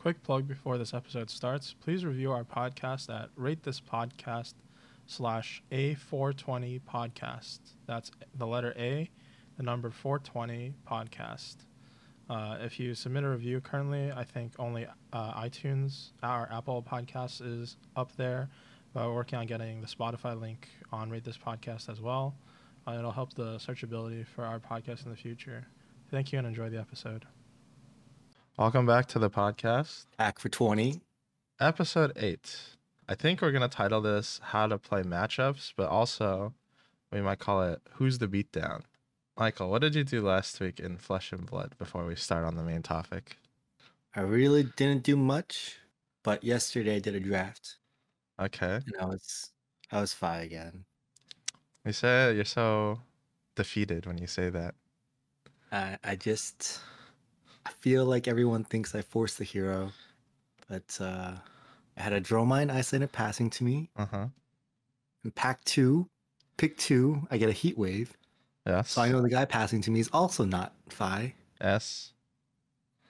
quick plug before this episode starts. Please review our podcast at rate this podcast slash A420 podcast. That's the letter A, the number 420 podcast. Uh, if you submit a review currently, I think only uh, iTunes, our Apple podcast is up there, but we're working on getting the Spotify link on Rate This Podcast as well. Uh, it'll help the searchability for our podcast in the future. Thank you and enjoy the episode. Welcome back to the podcast. Back for 20. Episode 8. I think we're going to title this How to Play Matchups, but also we might call it Who's the Beatdown. Michael, what did you do last week in Flesh and Blood before we start on the main topic? I really didn't do much, but yesterday I did a draft. Okay. And I was I was fine again. You say you're so defeated when you say that. I I just I feel like everyone thinks I forced the hero, but uh I had a Dromine isolated passing to me. Uh-huh. In pack two, pick two, I get a heat wave. Yes. So I know the guy passing to me is also not Fai. Yes.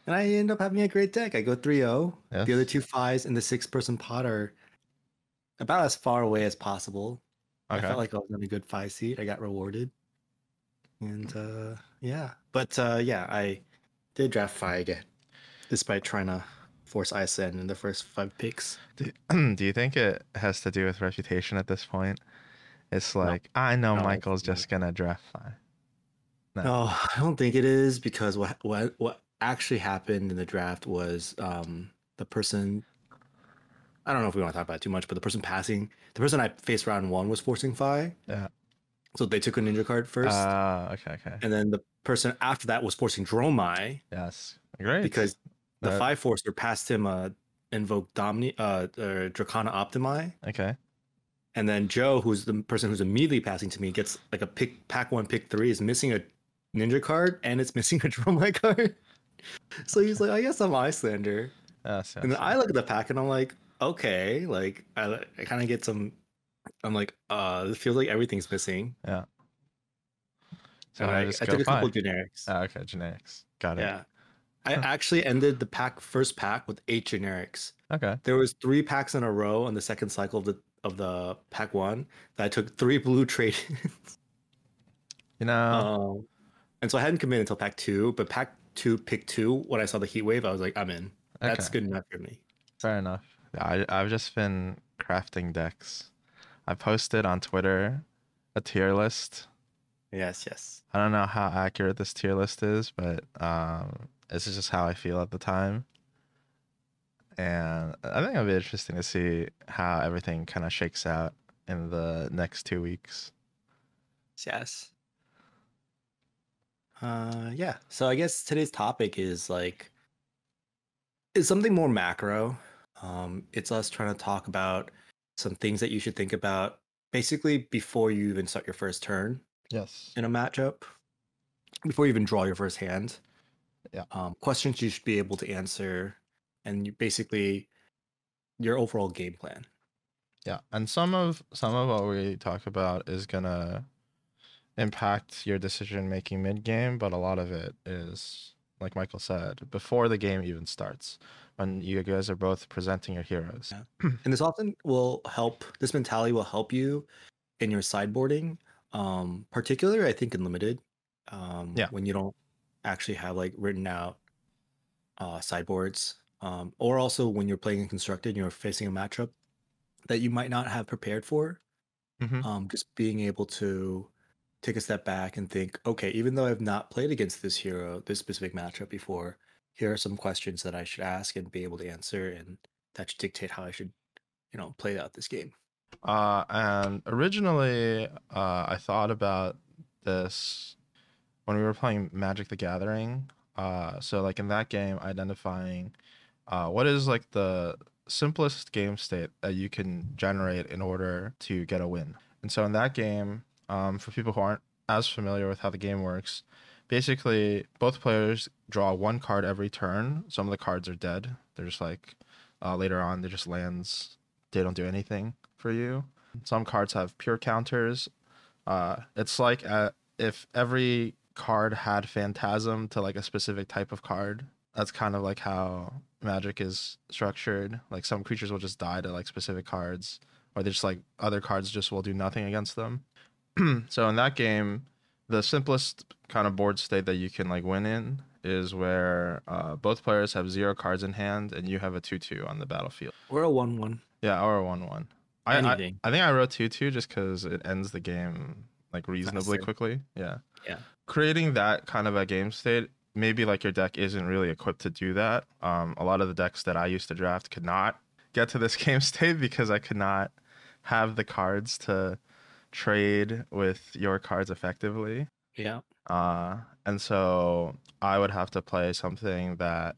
And I end up having a great deck. I go 3 0. Yes. The other two Fais in the six person pot are about as far away as possible. I felt like I was in a good Fai seat. I got rewarded. And uh yeah. But uh yeah, I did draft Fai again. Despite trying to force ISN in the first five picks. Do, do you think it has to do with reputation at this point? It's No. like I know No, Michael's just gonna draft five. No. No, I don't think it is because what what what actually happened in the draft was um the person I don't know if we want to talk about it too much, but the person passing the person I faced round one was forcing Fai. Yeah. So they took a ninja card first. Ah, okay, okay. and then the person after that was forcing Dromai Yes. Great. because the That- five forcer passed him a invoke Domini uh, uh Dracona Optimai. Okay. And then Joe, who's the person who's immediately passing to me, gets like a pick pack one, pick three, is missing a ninja card and it's missing a Dromai card. so he's like, I guess I'm Iyslander. Yes, yes. And then I look at the pack and I'm like, okay, like I, I kind of get some. I'm like, uh, it feels like everything's missing. Yeah. So I I, took a couple generics. Ah, okay, generics. Got it. yeah, I actually ended the pack first pack with eight generics. Okay. There was three packs in a row on the second cycle of the of the pack one that I took three blue trade. You know, um, and so I hadn't committed until pack two, but pack two, pick two. When I saw the heat wave, I was like, I'm in. That's good enough for me. fair enough. I I've just been crafting decks. I posted on Twitter a tier list. Yes, yes. I don't know how accurate this tier list is, but um, this is just how I feel at the time. And I think it'll be interesting to see how everything kind of shakes out in the next two weeks. Yes. Uh yeah. So I guess today's topic is like is something more macro. Um it's us trying to talk about some things that you should think about basically before you even start your first turn Yes. in a matchup. Before you even draw your first hand. Yeah. Um questions you should be able to answer and you basically your overall game plan. Yeah, and some of some of what we talk about is gonna impact your decision making mid game, but a lot of it is like Michael said before the game even starts, when you guys are both presenting your heroes. Yeah. and this often will help this mentality will help you in your sideboarding um particularly i think in limited um Yeah. when you don't actually have like written out uh sideboards um or also when you're playing in constructed and you're facing a matchup that you might not have prepared for Mhm. um just being able to take a step back and think okay even though i've not played against this hero this specific matchup before here are some questions that i should ask and be able to answer and that should dictate how i should you know play out this game Uh, and originally, uh, I thought about this when we were playing Magic the Gathering. Uh, so like in that game, identifying uh, what is like the simplest game state that you can generate in order to get a win. And so in that game, um, for people who aren't as familiar with how the game works, basically both players draw one card every turn. Some of the cards are dead. They're just like uh, later on, they're just lands. They don't do anything for you. Some cards have pure counters. Uh, it's like uh, if every card had phantasm to like a specific type of card. That's kind of like how Magic is structured. Like some creatures will just die to like specific cards, or they just like other cards just will do nothing against them. so in that game, the simplest kind of board state that you can like win in is where uh, both players have zero cards in hand and you have a two-two on the battlefield. Or a one-one. Yeah, or a one-one. I, I I think I wrote two-two just because it ends the game like reasonably Faster. quickly. Yeah. Yeah. Creating that kind of a game state, maybe like your deck isn't really equipped to do that. Um, a lot of the decks that I used to draft could not get to this game state because I could not have the cards to trade with your cards effectively. Yeah. Uh, and so I would have to play something that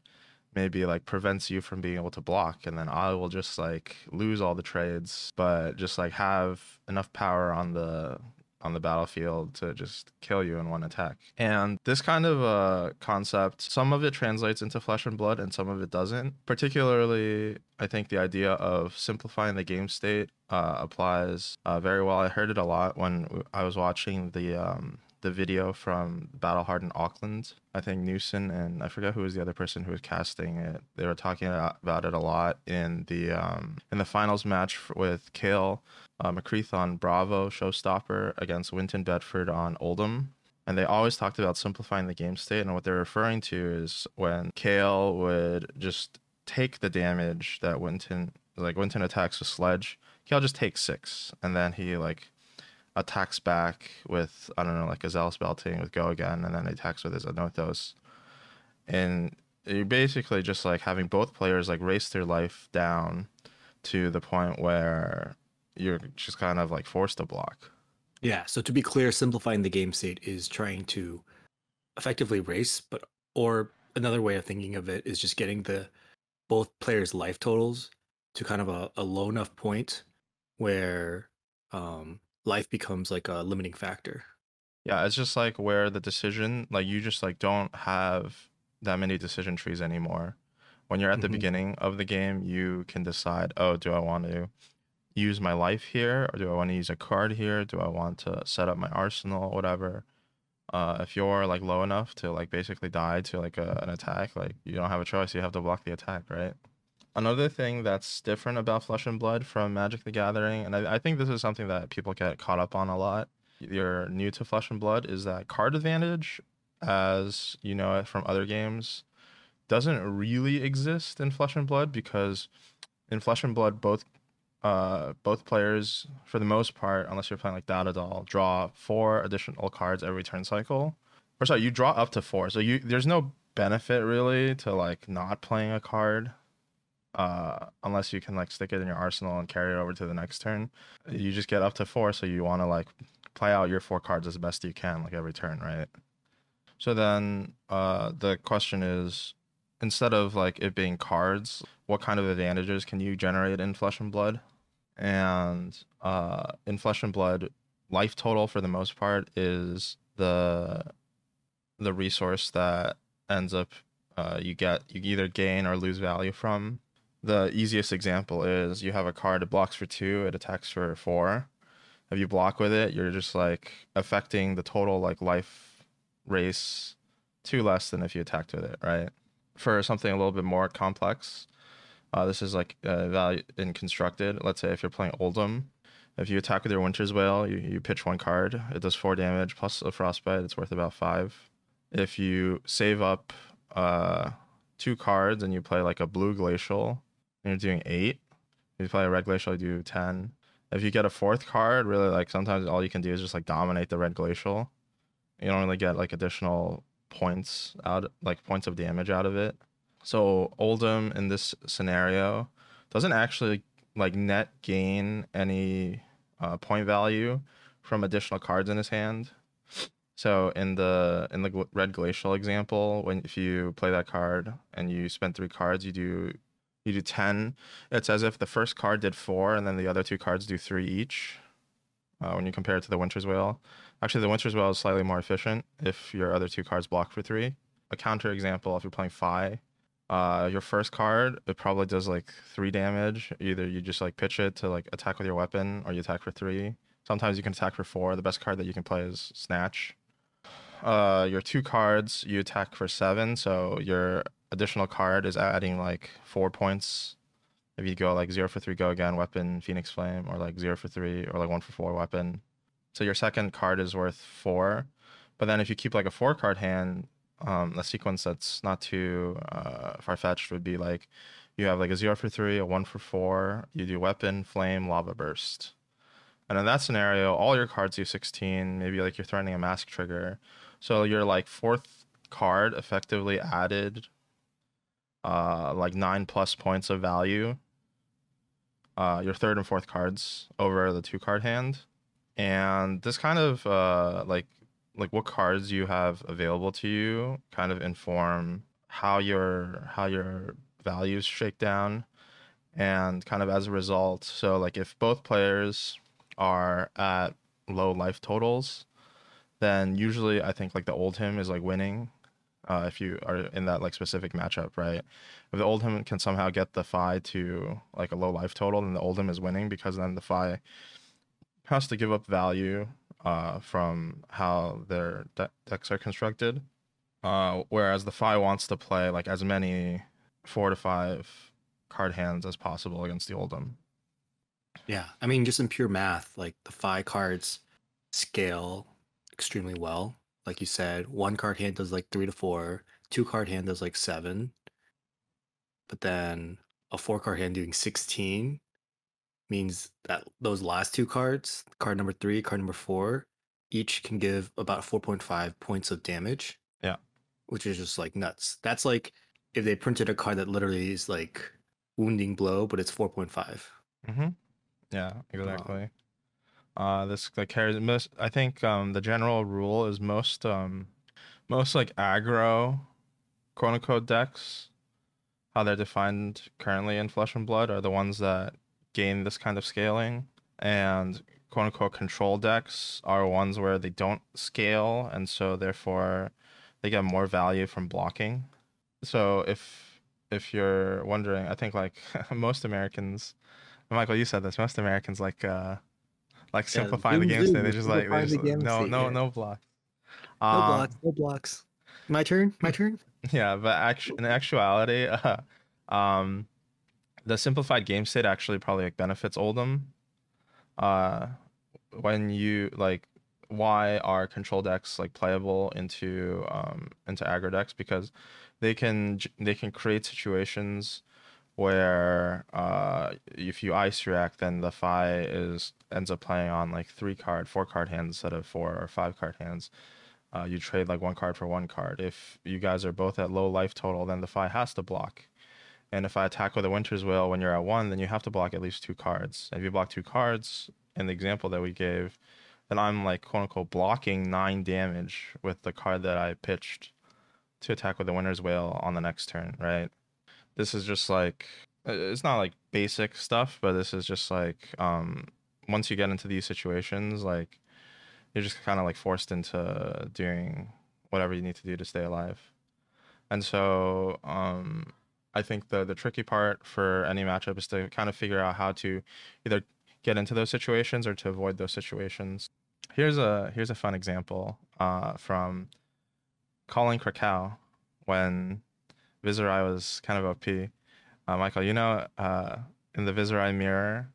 maybe like prevents you from being able to block, and then I will just like lose all the trades, but just like have enough power on the on the battlefield to just kill you in one attack. And this kind of uh, concept, some of it translates into Flesh and Blood, and some of it doesn't. Particularly, I think the idea of simplifying the game state uh, applies uh, very well. I heard it a lot when I was watching the um, the video from Battle Hardened Auckland. I think Newson and I forget who was the other person who was casting it. They were talking about it a lot in the um, in the finals match with Kale uh, McCreath on Bravo Showstopper against Winton Bedford on Oldham. And they always talked about simplifying the game state. And what they're referring to is when Kale would just take the damage that Winton, like Winton attacks with Sledge, Kale just takes six. And then he like attacks back with I don't know like a zealous belting with go again, and then attacks with his Anothos, and you're basically just like having both players like race their life down to the point where you're just kind of like forced to block. Yeah. So to be clear, simplifying the game state is trying to effectively race, but or another way of thinking of it is just getting the both players' life totals to kind of a, a low enough point where um, life becomes like a limiting factor. Yeah, it's just like where the decision like you just like don't have that many decision trees anymore. When you're at the Mhm. beginning of the game, you can decide, oh, do I want to use my life here or do I want to use a card here? Do I want to set up my arsenal, whatever? Uh, if you're like low enough to like basically die to like a, an attack, like you don't have a choice. You have to block the attack, right? Another thing that's different about Flesh and Blood from Magic the Gathering, and I, I think this is something that people get caught up on a lot. You're new to Flesh and Blood, is that card advantage, as you know it from other games, doesn't really exist in Flesh and Blood because in Flesh and Blood, both uh, both players, for the most part, unless you're playing like Data Doll, draw four additional cards every turn cycle. Or sorry, you draw up to four. So you there's no benefit really to like not playing a card uh unless you can like stick it in your arsenal and carry it over to the next turn you just get up to four so you want to like play out your four cards as best you can like every turn right so then uh the question is instead of like it being cards what kind of advantages can you generate in flesh and blood and uh in flesh and blood life total for the most part is the the resource that ends up uh, you get you either gain or lose value from. The easiest example is you have a card that blocks for two it attacks for four. If you block with it you're just like affecting the total like life race two less than if you attacked with it right? For something a little bit more complex uh, this is like uh, value in constructed. Let's say if you're playing oldhim if you attack with your winter's wail you, you pitch one card. It does four damage plus a frostbite. It's worth about five. If you save up uh two cards and you play like a blue glacial and you're doing eight if you play a red glacial you do 10 if you get a fourth card really like sometimes all you can do is just like dominate the red glacial. You don't really get like additional points out like points of damage out of it so oldhim in this scenario doesn't actually like net gain any uh, point value from additional cards in his hand so in the in the red glacial example, when if you play that card and you spend three cards, you do you do ten. It's as if the first card did four, and then the other two cards do three each. Uh, when you compare it to the Winter's Wail, actually the Winter's Wail is slightly more efficient if your other two cards block for three. A counter example, if you're playing Fai, uh, your first card it probably does like three damage. Either you just like pitch it to like attack with your weapon, or you attack for three. Sometimes you can attack for four. The best card that you can play is Snatch uh your two cards you attack for seven so your additional card is adding like four points. If you go like zero for three, go again, weapon, Phoenix Flame, or like zero for three, or like one for four, weapon. So your second card is worth four. But then if you keep like a four card hand, um, the sequence that's not too uh, far fetched would be like you have like a zero for three, a one for four, you do weapon, flame, lava burst. And in that scenario, all your cards do 16. Maybe like you're threatening a mask trigger. So your like fourth card effectively added uh like nine plus points of value. Uh your third and fourth cards over the two card hand. And this kind of uh like like what cards you have available to you kind of inform how your how your values shake down? And kind of as a result so like if both players are at low life totals then usually i think like the Oldhim is like winning uh, if you are in that like specific matchup right? If the Oldhim can somehow get the Fai to like a low life total then the Oldhim is winning because then the Fai has to give up value uh, from how their de- decks are constructed uh, whereas the Fai wants to play like as many four to five card hands as possible against the Oldhim. Yeah, I mean, just in pure math, like the five cards scale extremely well. Like you said, one card hand does like three to four, two card hand does like seven, but then a four card hand doing 16 means that those last two cards, card number three, card number four, each can give about 4.5 points of damage. Yeah. Which is just like nuts. That's like if they printed a card that literally is like wounding blow, but it's 4.5. Mm-hmm. Yeah, exactly. Uh, this like carries most. I think um, the general rule is most um, most like aggro, quote unquote decks, how they're defined currently in Flesh and Blood are the ones that gain this kind of scaling, and quote unquote control decks are ones where they don't scale, and so therefore they get more value from blocking. So if if you're wondering, I think like most Americans, Michael, you said this. Most Americans like uh like Yeah, simplifying the game state. They just like they simplify the no no yeah. no block. No Um, blocks, no blocks. My turn, my turn. Yeah, but actu- in actuality, uh, um, the simplified game state actually probably like benefits Oldhim. Uh, when you like, why are control decks like playable into um into aggro decks because they can they can create situations where uh if you ice react then the Fai is ends up playing on like three card four card hands instead of four or five card hands uh, you trade like one card for one card. If you guys are both at low life total, then the Fai has to block. And if I attack with a Winter's Wail when you're at one, then you have to block at least two cards. And If you block two cards, in the example that we gave, then I'm like quote unquote blocking nine damage with the card that I pitched to attack with the Winter's Wail on the next turn, right? This is just like uh, it's not like basic stuff, but this is just like um once you get into these situations, like you're just kind of like forced into doing whatever you need to do to stay alive. And so um I think the the tricky part for any matchup is to kind of figure out how to either get into those situations or to avoid those situations. Here's a here's a fun example uh, from calling Krakow when Viserai was kind of OP. Uh, Michael, you know, uh, in the Viserai mirror,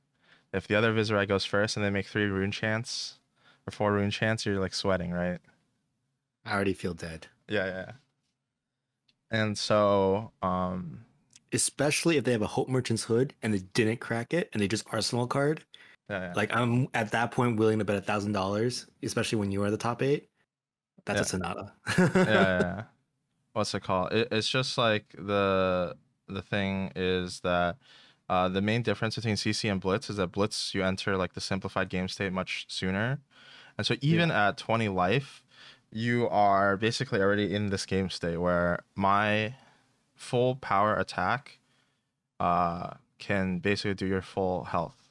if the other Viserai goes first and they make three rune chants or four rune chants, you're like sweating, right? I already feel dead. Yeah, yeah. yeah. And so, um, Especially if they have a Hope Merchant's Hood and they didn't crack it and they just Arsenal card. yeah, yeah. Like I'm at that point willing to bet a thousand dollars, especially when you are the top eight. That's Yeah. a Sonata. yeah, yeah, yeah. What's it called? It, it's just like the the thing is that uh, the main difference between CC and Blitz is that Blitz you enter like the simplified game state much sooner, and so even at twenty life, you are basically already in this game state where my full power attack uh, can basically do your full health.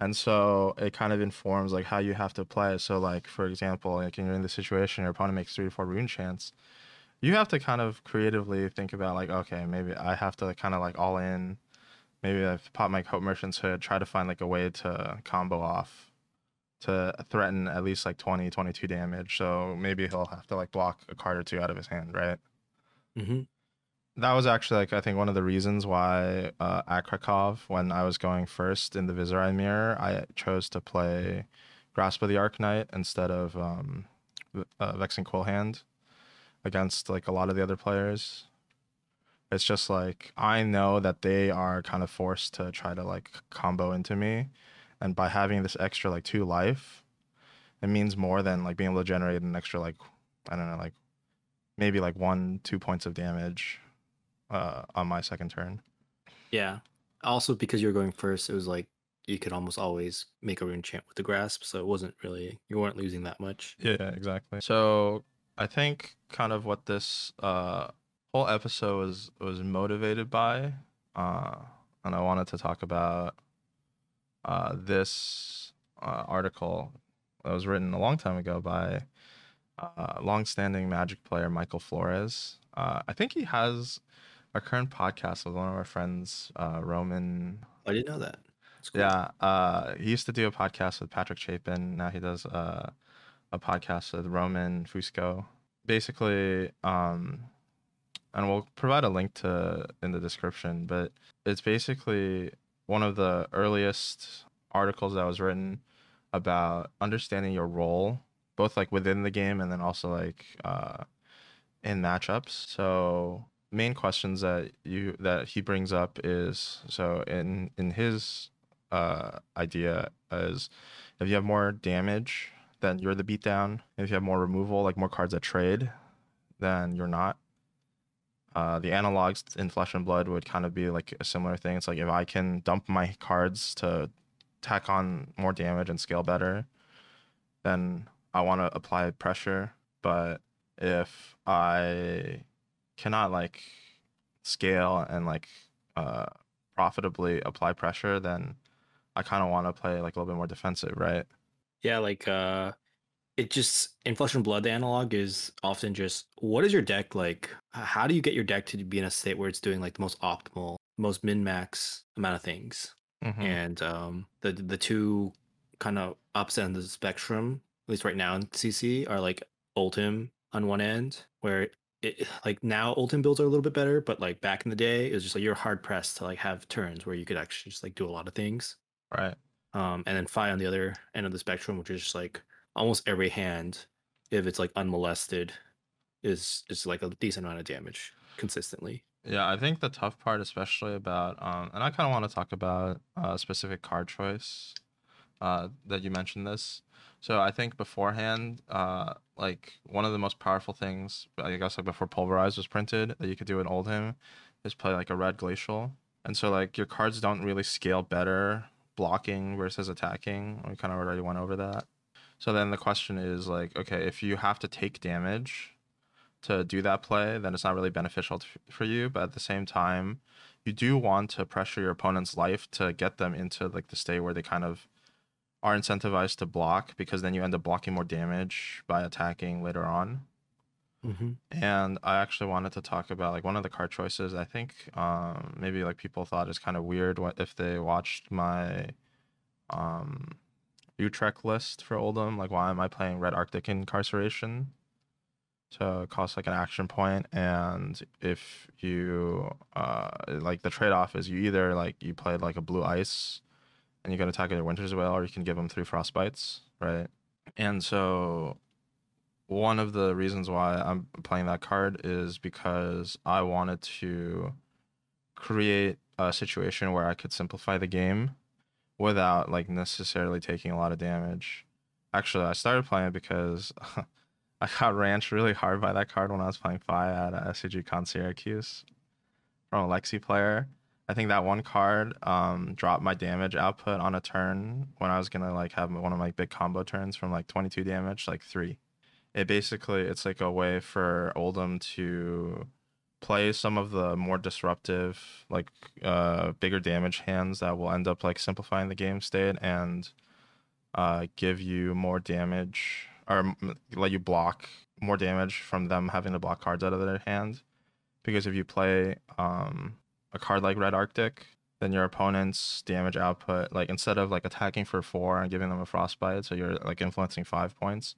And so it kind of informs like how you have to play. So like for example, like you're in the situation, your opponent makes three to four rune chants, you have to kind of creatively think about like, okay, maybe I have to kind of like all in. Maybe I pop my Hope Merchant's Hood, try to find like a way to combo off to threaten at least like 20, 22 damage. So maybe he'll have to like block a card or two out of his hand, right? hmm that was actually like I think one of the reasons why uh, at Krakow, when I was going first in the Viserai mirror, I chose to play Grasp of the Arknight instead of um, uh, Vexing Quillhand against like a lot of the other players. It's just like I know that they are kind of forced to try to like combo into me, and by having this extra like two life, it means more than like being able to generate an extra like I don't know like maybe like one two points of damage uh, on my second turn. Yeah. Also, because you were going first, it was like you could almost always make a rune chant with the grasp, so it wasn't really you weren't losing that much. Yeah, exactly. So I think kind of what this uh, whole episode was was motivated by, uh, and I wanted to talk about uh, this uh, article that was written a long time ago by uh, long-standing Magic player Michael Flores. Uh, I think he has a current podcast with one of our friends, uh, Roman. I didn't know that. Cool. Yeah, uh, he used to do a podcast with Patrick Chapin. Now he does uh, a podcast with Roman Fusco. Basically, um, and we'll provide a link to in the description. But it's basically one of the earliest articles that was written about understanding your role, both like within the game and then also like uh, in matchups. So main questions that you that he brings up is so in in his uh, idea is if you have more damage, then you're the beatdown. If you have more removal, like more cards that trade, then you're not. Uh, the analogs in Flesh and Blood would kind of be like a similar thing. It's like if I can dump my cards to tack on more damage and scale better, then I want to apply pressure. But if I cannot like scale and like uh, profitably apply pressure, then I kind of want to play like a little bit more defensive, right? Yeah, like uh it just in Flesh and Blood the analog is often just what is your deck like? How do you get your deck to be in a state where it's doing like the most optimal, most min max amount of things? Mm-hmm. And um the the two kind of ups end of the spectrum, at least right now in CC, are like Oldhim on one end, where it, like now Oldhim builds are a little bit better, but like back in the day, it was just like you're hard pressed to like have turns where you could actually just like do a lot of things. Right. Um, and then Fai on the other end of the spectrum, which is just like almost every hand, if it's like unmolested, is is like a decent amount of damage consistently. Yeah, I think the tough part, especially about, um, and I kind of want to talk about a uh, specific card choice uh, that you mentioned this. So I think beforehand, uh, like one of the most powerful things, I guess like before Pulverize was printed, that you could do in Oldhim, is play like a red glacial, and so like your cards don't really scale better blocking versus attacking. We kind of already went over that. So then the question is like, okay, if you have to take damage to do that play, then it's not really beneficial to, for you. But at the same time, you do want to pressure your opponent's life to get them into like the state where they kind of are incentivized to block because then you end up blocking more damage by attacking later on. Mm-hmm. And I actually wanted to talk about like one of the card choices. I think um, maybe like people thought is kind of weird what if they watched my um, Utrecht list for Oldhim. Like, why am I playing Red Arctic Incarceration? To cost like an action point? point, and if you uh like the trade off is you either like you played like a blue ice, and you can attack their winters wail, or you can give them three frostbites, right? And so one of the reasons why I'm playing that card is because I wanted to create a situation where I could simplify the game without like necessarily taking a lot of damage. Actually, I started playing because I got ranched really hard by that card when I was playing Fai at a SCG Con Syracuse from a Lexi player. I think that one card um, dropped my damage output on a turn when I was gonna like have one of my big combo turns from like 22 damage, like three it basically it's like a way for Oldhim to play some of the more disruptive, like uh, bigger damage hands that will end up like simplifying the game state and uh, give you more damage or let you block more damage from them having to block cards out of their hand. Because if you play um, a card like Red Arctic, then your opponent's damage output, like instead of like attacking for four and giving them a frostbite, so you're like influencing five points,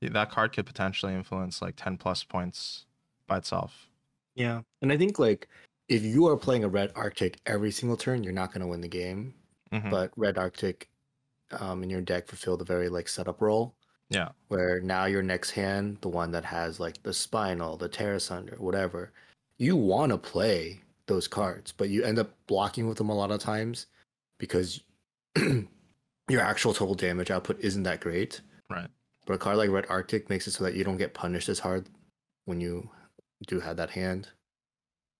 that card could potentially influence like 10 plus points by itself. Yeah, and I think like if you are playing a red Arctic every single turn, you're not going to win the game. Mhm. But red Arctic um, in your deck fulfilled a very like setup role. Yeah. Where now your next hand, the one that has like the spinal, the Tear Asunder, whatever, you want to play those cards, but you end up blocking with them a lot of times because your actual total damage output isn't that great. Right. But a card like Red Arctic makes it so that you don't get punished as hard when you do have that hand.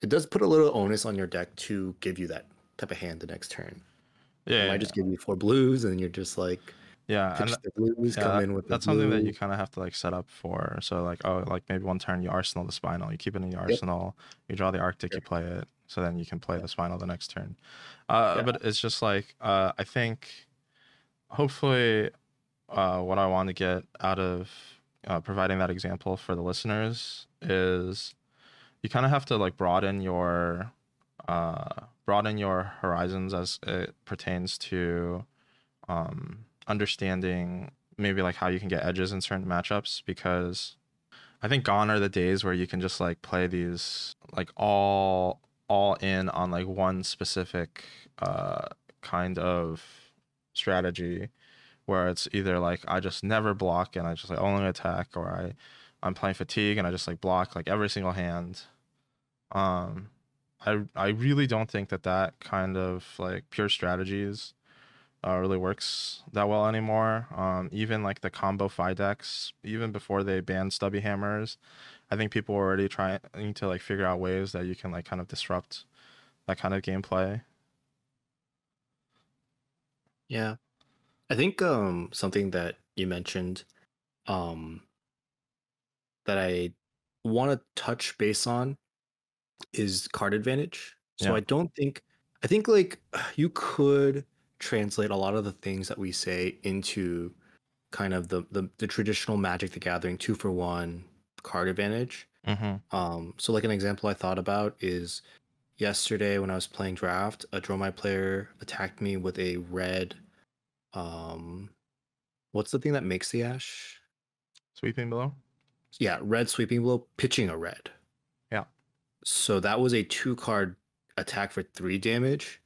It does put a little onus on your deck to give you that type of hand the next turn. Yeah. it yeah, might just give you four blues, and you're just like yeah. and the blues, yeah, come that- in with the that's something that you kind of have to like set up for. So like, oh, like maybe one turn you arsenal the spinal, you keep it in the arsenal, you draw the arctic, you play it, so then you can play the spinal the next turn. Uh, Yeah. but it's just like uh, I think, hopefully, uh, what I want to get out of uh, providing that example for the listeners is you kind of have to like broaden your uh, broaden your horizons as it pertains to um, understanding maybe like how you can get edges in certain matchups because I think gone are the days where you can just like play these like all all in on like one specific uh kind of strategy where it's either like I just never block and I just like only attack or I I'm playing fatigue and I just like block like every single hand. Um I I really don't think that that kind of like pure strategies uh, really works that well anymore. Um, even like the combo Fai decks, even before they banned stubby hammers, I think people are already trying to like figure out ways that you can like kind of disrupt that kind of gameplay. Yeah. I think um something that you mentioned um that I want to touch base on is card advantage. So Yeah. I don't think I think like you could translate a lot of the things that we say into kind of the the, the traditional Magic the Gathering two for one card advantage. Mm-hmm. Um, so like an example I thought about is yesterday when I was playing draft, a Dromai player attacked me with a red um what's the thing that makes the ash? Sweeping blow. Yeah, red sweeping blow, pitching a red. Yeah. So that was a two card attack for three damage,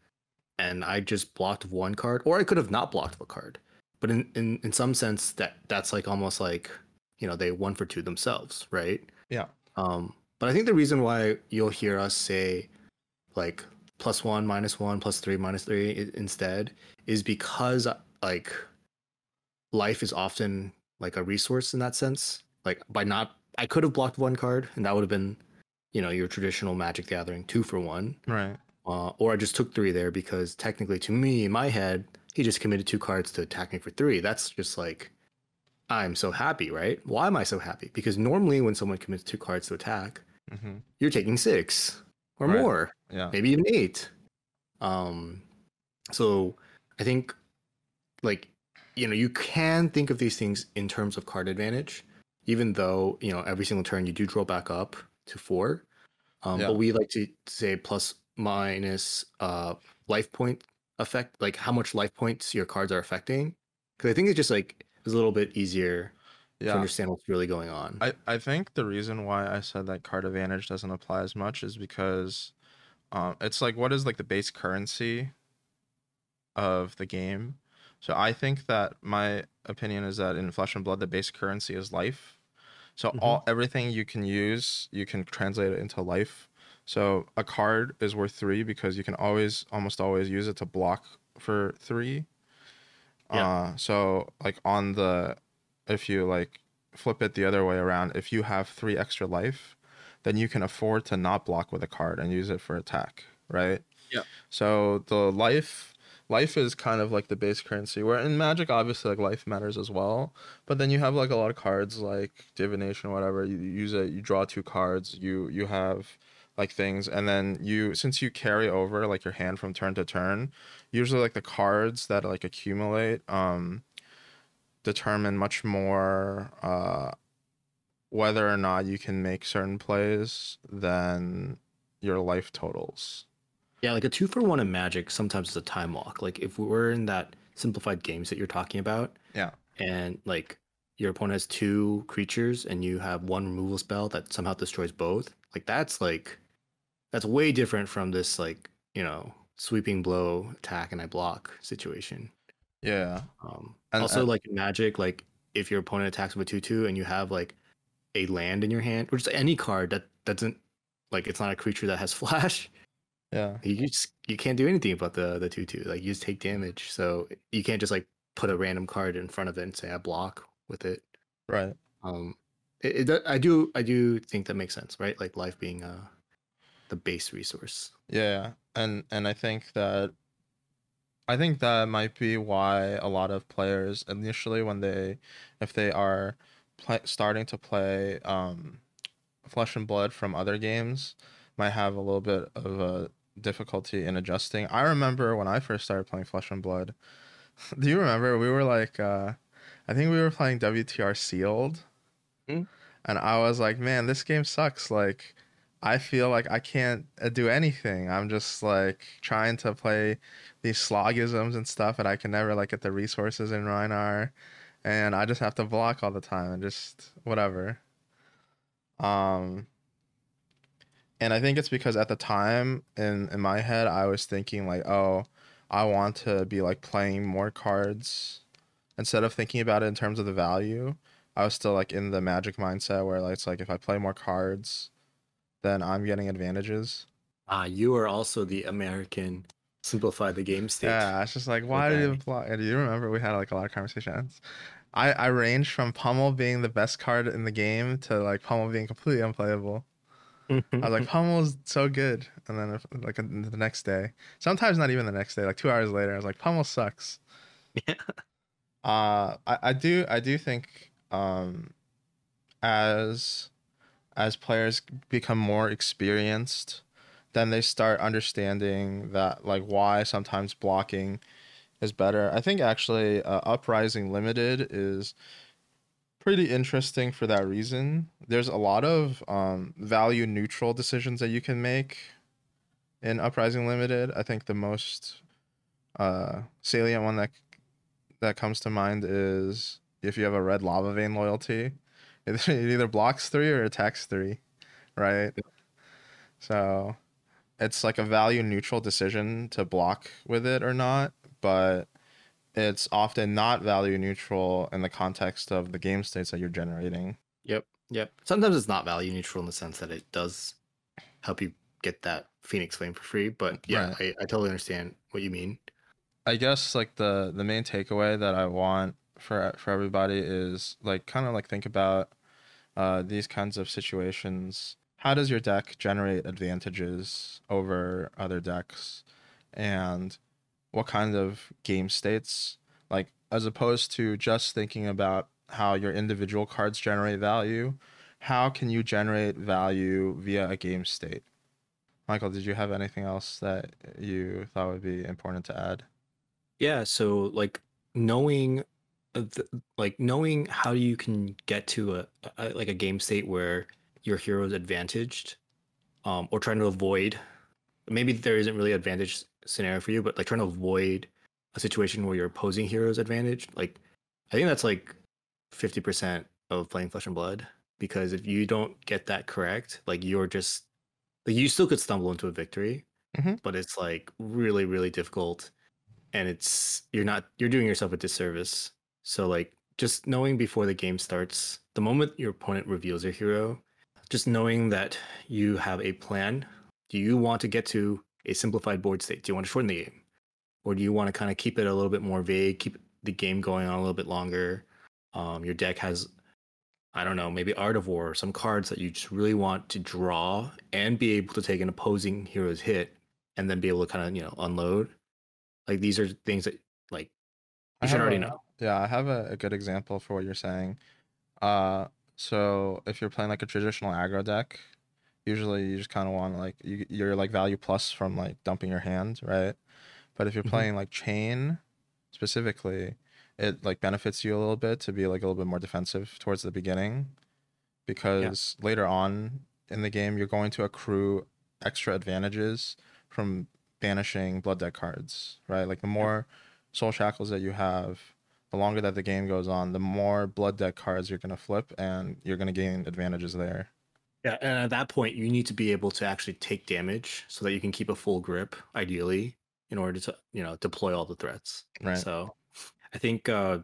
and I just blocked one card, or I could have not blocked a card. But in, in, in some sense, that that's like almost like you know they one for two themselves, right? Yeah. Um, but I think the reason why you'll hear us say like plus one, minus one, plus three, minus three instead is because like life is often like a resource in that sense. Like by not, I could have blocked one card and that would have been, you know, your traditional Magic Gathering two for one. Right. Uh, or I just took three there because technically, to me, in my head, he just committed two cards to attack me for three. That's just like, I'm so happy, right? Why am I so happy? Because normally, when someone commits two cards to attack, Mm-hmm. you're taking six or Right. more, Yeah. maybe even eight. Um, so I think, like, you know, you can think of these things in terms of card advantage, even though you know every single turn you do draw back up to four. Um, Yeah. But we like to say plus minus uh life point effect, like how much life points your cards are affecting, because I think it's just like it's a little bit easier to understand what's really going on. I, I think the reason why I said that card advantage doesn't apply as much is because um, it's like what is like the base currency of the game. So I think that my opinion is that in Flesh and Blood the base currency is life. So Mhm. all everything you can use, you can translate it into life. So a card is worth three because you can always almost always use it to block for three. Yeah. Uh so like on the if you like flip it the other way around, if you have three extra life, then you can afford to not block with a card and use it for attack, right? Yeah. So the life life is kind of like the base currency where in magic obviously like life matters as well but then you have like a lot of cards like divination whatever you use it you draw two cards you you have like things and then you since you carry over like your hand from turn to turn usually like the cards that like accumulate um determine much more uh whether or not you can make certain plays than your life totals Yeah, like a two for one in Magic sometimes is a time walk. Like if we're in that simplified games that you're talking about, Yeah. and like your opponent has two creatures and you have one removal spell that somehow destroys both, like that's like that's way different from this like you know sweeping blow attack and I block situation. Yeah. Um, And- also, and- like Magic, like if your opponent attacks with a two-two and you have like a land in your hand, or just any card that doesn't like it's not a creature that has flash, Yeah. you just you can't do anything about the the two-two. Like you just take damage, so you can't just like put a random card in front of it and say I block with it. Right. Um, it, it I do I do think that makes sense, right? Like life being uh the base resource. Yeah, and and I think that I think that might be why a lot of players initially when they if they are play, starting to play um Flesh and Blood from other games might have a little bit of a difficulty in adjusting. I remember when I first started playing Flesh and Blood. Do you remember we were like uh I think we were playing WTR Sealed. Hmm. And I was like, man, this game sucks. Like I feel like I can't uh, do anything. I'm just like trying to play these Sloggisms and stuff, and I can never like get the resources in Rhinar, and I just have to block all the time and just whatever. Um, and I think it's because at the time in in my head I was thinking like, oh, I want to be like playing more cards instead of thinking about it in terms of the value. I was still like in the magic mindset where like it's like if I play more cards then I'm getting advantages. Ah, you are also the American simplify the game state. Yeah, it's just like why did Okay. you block? And do you remember we had like a lot of conversations? I I ranged from Pummel being the best card in the game to like Pummel being completely unplayable. I was like Pummel's so good, and then if, like the next day, sometimes not even the next day, like two hours later, I was like Pummel sucks. Yeah. Uh, I I do I do think um, as as players become more experienced, then they start understanding that like why sometimes blocking is better. I think actually uh, Uprising Limited is pretty interesting for that reason. There's a lot of um, value neutral decisions that you can make in Uprising Limited. I think the most uh, salient one that that comes to mind is if you have a red lava vein loyalty, it, it either blocks three or attacks three, right? So it's like a value neutral decision to block with it or not, but it's often not value neutral in the context of the game states that you're generating. Yep. Yep. Sometimes it's not value neutral in the sense that it does help you get that Phoenix Flame for free. But yeah, Right. I, I totally understand what you mean. I guess like the the main takeaway that I want for for everybody is like kind of like think about uh, these kinds of situations. How does your deck generate advantages over other decks, and what kind of game states? Like as opposed to just thinking about how your individual cards generate value, how can you generate value via a game state? Michael, did you have anything else that you thought would be important to add? Yeah. So like knowing, th- like knowing how you can get to a, a like a game state where your hero is advantaged, um, or trying to avoid. Maybe there isn't really advantage scenario for you, but like trying to avoid a situation where your opposing hero is advantaged. Like, I think that's like fifty percent of playing Flesh and Blood. Because if you don't get that correct, like you're just like you still could stumble into a victory, Mhm. but it's like really really difficult and it's you're not you're doing yourself a disservice so like just knowing before the game starts the moment your opponent reveals their hero just knowing that you have a plan do you want to get to a simplified board state? Do you want to shorten the game? Or do you want to kind of keep it a little bit more vague keep the game going on a little bit longer? Um, your deck has i don't know maybe art of war some cards that you just really want to draw and be able to take an opposing hero's hit and then be able to kind of you know unload? Like these are things that like I you should already a- know. Yeah, I have a, a good example for what you're saying. Uh, so if you're playing like a traditional aggro deck, usually you just kind of want like you, you're like value plus from like dumping your hand, right? But if you're Mhm. playing like Chane specifically, it like benefits you a little bit to be like a little bit more defensive towards the beginning because later on in the game you're going to accrue extra advantages from banishing blood deck cards, right? Like the more soul shackles that you have, the longer that the game goes on, the more blood deck cards you're gonna flip, and you're gonna gain advantages there. Yeah, and at that point, you need to be able to actually take damage so that you can keep a full grip, ideally, in order to you know deploy all the threats. Right. So, I think uh,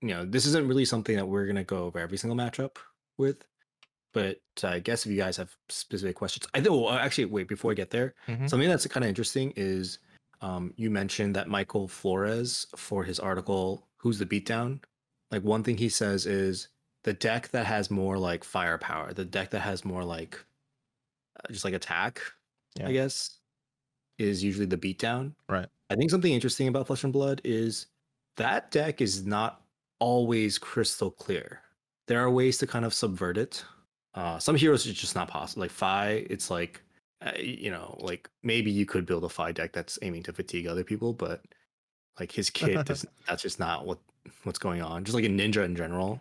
you know this isn't really something that we're gonna go over every single matchup with, but I guess if you guys have specific questions, I think. Well, actually, wait before I get there, Mhm. something that's kind of interesting is um, you mentioned that Michael Flores for his article "Who's the Beatdown." Like one thing he says is the deck that has more like firepower, the deck that has more like uh, just like attack, Yeah. I guess, is usually the beatdown. Right. I think something interesting about Flesh and Blood is that deck is not always crystal clear. There are ways to kind of subvert it. Uh, some heroes it's just not possible. Like Fai, it's like uh, you know, like maybe you could build a Fai deck that's aiming to fatigue other people, but like his kit, does, that's just not what what's going on. Just like a ninja in general.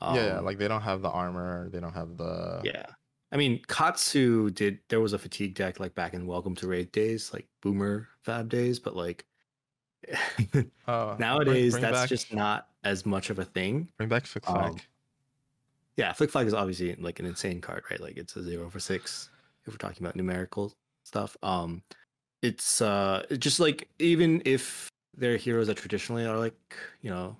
yeah, yeah, Um, like they don't have the armor, they don't have the yeah. I mean, Katsu did. There was a fatigue deck like back in Welcome to Rathe days, like Boomer Fab days, but like Oh, nowadays, bring that's back- just not as much of a thing. bring back Flic um, Flak. Yeah, Flic Flak is obviously like an insane card, right? Like it's a zero for six if we're talking about numerical stuff. Um, it's uh it's just like even if there are heroes that traditionally are like you know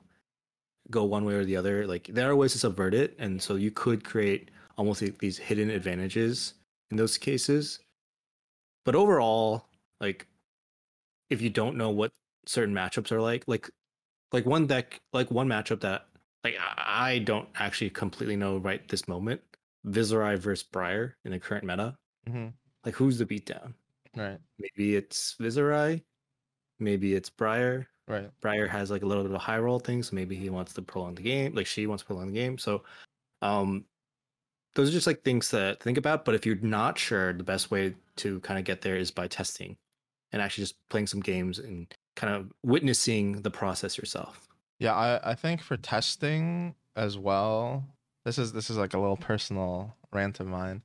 go one way or the other, like there are ways to subvert it, and so you could create almost like these hidden advantages in those cases. But overall, like if you don't know what certain matchups are like, like like one deck, like one matchup that like I don't actually completely know right this moment. Viserai versus Briar in the current meta. Mhm. Like who's the beatdown? Right, Maybe it's Viserai, maybe it's Briar. right. Briar has like a little bit of a high roll thing, so maybe he wants to prolong the game, like she wants to prolong the game. So um those are just like things to think about. But if you're not sure, the best way to kind of get there is by testing and actually just playing some games and kind of witnessing the process yourself. Yeah, I, I think for testing as well, this is this is like a little personal rant of mine.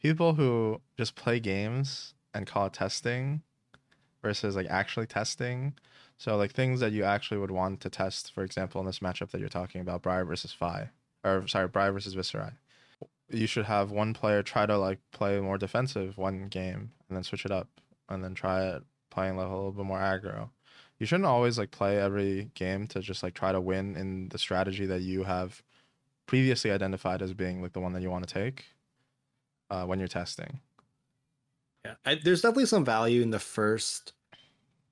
People who just play games and call it testing versus like actually testing. So like things that you actually would want to test, for example, in this matchup that you're talking about, Briar versus Fai. Or sorry, Briar versus Viserai. You should have one player try to like play more defensive one game and then switch it up and then try it playing a little bit more aggro you shouldn't always like play every game to just like try to win in the strategy that you have previously identified as being like the one that you want to take uh, when you're testing. Yeah, I, there's definitely some value in the first.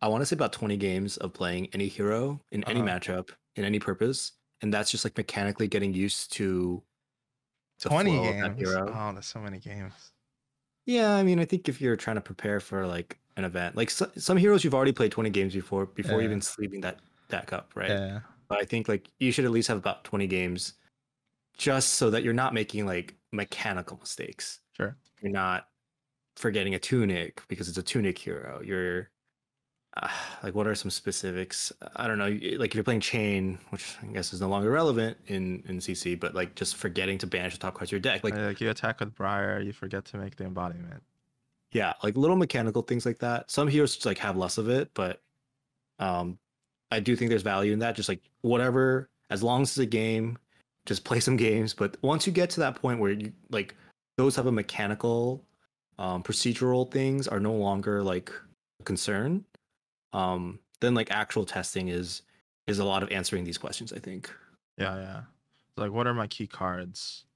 I want to say about 20 games of playing any hero in any Uh-huh. matchup in any purpose, and that's just like mechanically getting used to. the Twenty flow that games. hero. Oh, there's so many games. Yeah, I mean, I think if you're trying to prepare for like an event, like so, some heroes you've already played 20 games before before Yeah. even sleeping that that cup, right? Yeah. But I think like you should at least have about 20 games, just so that you're not making like mechanical mistakes. Sure. You're not forgetting a tunic because it's a tunic hero. You're uh, like, what are some specifics? I don't know. Like if you're playing Chane, which I guess is no longer relevant in in CC, but like just forgetting to banish the top cards of your deck, like Like, you attack with Briar, you forget to make the embodiment. yeah like little mechanical things like that some heroes just like have less of it but um i do think there's value in that just like whatever as long as it's a game just play some games but once you get to that point where you like those type of mechanical um procedural things are no longer like a concern um then like actual testing is is a lot of answering these questions i think Yeah, yeah. Like, what are my key cards?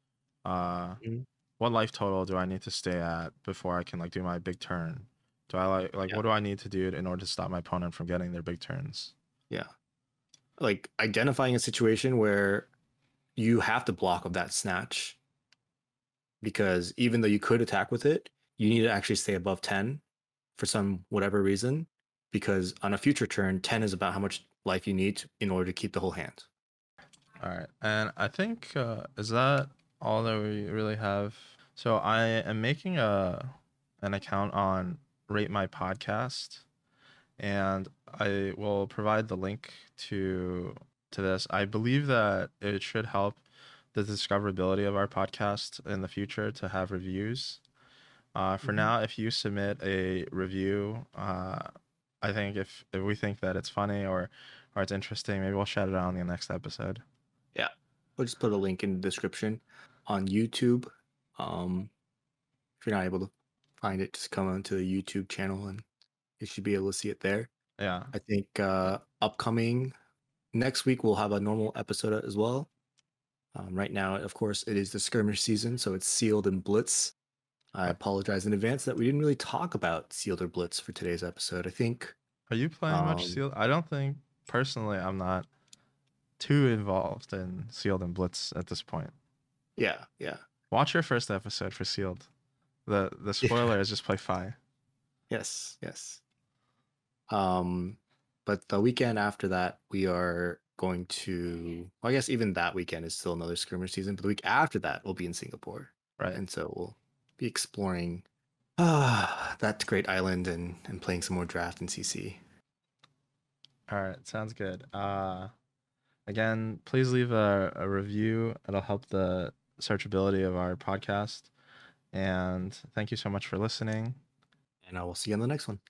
Uh, Mhm. what life total do I need to stay at before I can like do my big turn? Do I like like Yeah. what do I need to do in order to stop my opponent from getting their big turns? Yeah, like identifying a situation where you have to block of that snatch because even though you could attack with it you need to actually stay above 10 for some whatever reason because on a future turn 10 is about how much life you need in order to keep the whole hand All right, and I think uh, is that all that we really have. So I am making a an account on Rate My Podcast, and I will provide the link to to this. I believe that it should help the discoverability of our podcast in the future to have reviews. Uh, for Mhm. now, if you submit a review, uh, I think if if we think that it's funny or or it's interesting, maybe we'll shout it out on the next episode. Yeah, we'll just put a link in the description on youtube um if you're not able to find it, just come onto the YouTube channel and you should be able to see it there. Yeah. I think uh, upcoming next week we'll have a normal episode as well. Um, right now, of course, it is the skirmish season, so it's sealed and blitz. I apologize in advance that we didn't really talk about sealed or blitz for today's episode. I think Are you playing much Um, sealed? I don't think personally I'm not too involved in sealed and blitz at this point. yeah, yeah, Watch your first episode for sealed. The the spoiler is just play Fai. yes, yes. Um, but the weekend after that, we are going to. Well, I guess even that weekend is still another skirmish season, but the week after that, we'll be in Singapore. Right. and so we'll be exploring ah that great island and and playing some more draft and CC. All right, sounds good. Uh, again, please leave a, a review. It'll help the searchability of our podcast. And thank you so much for listening. And I will see you on the next one.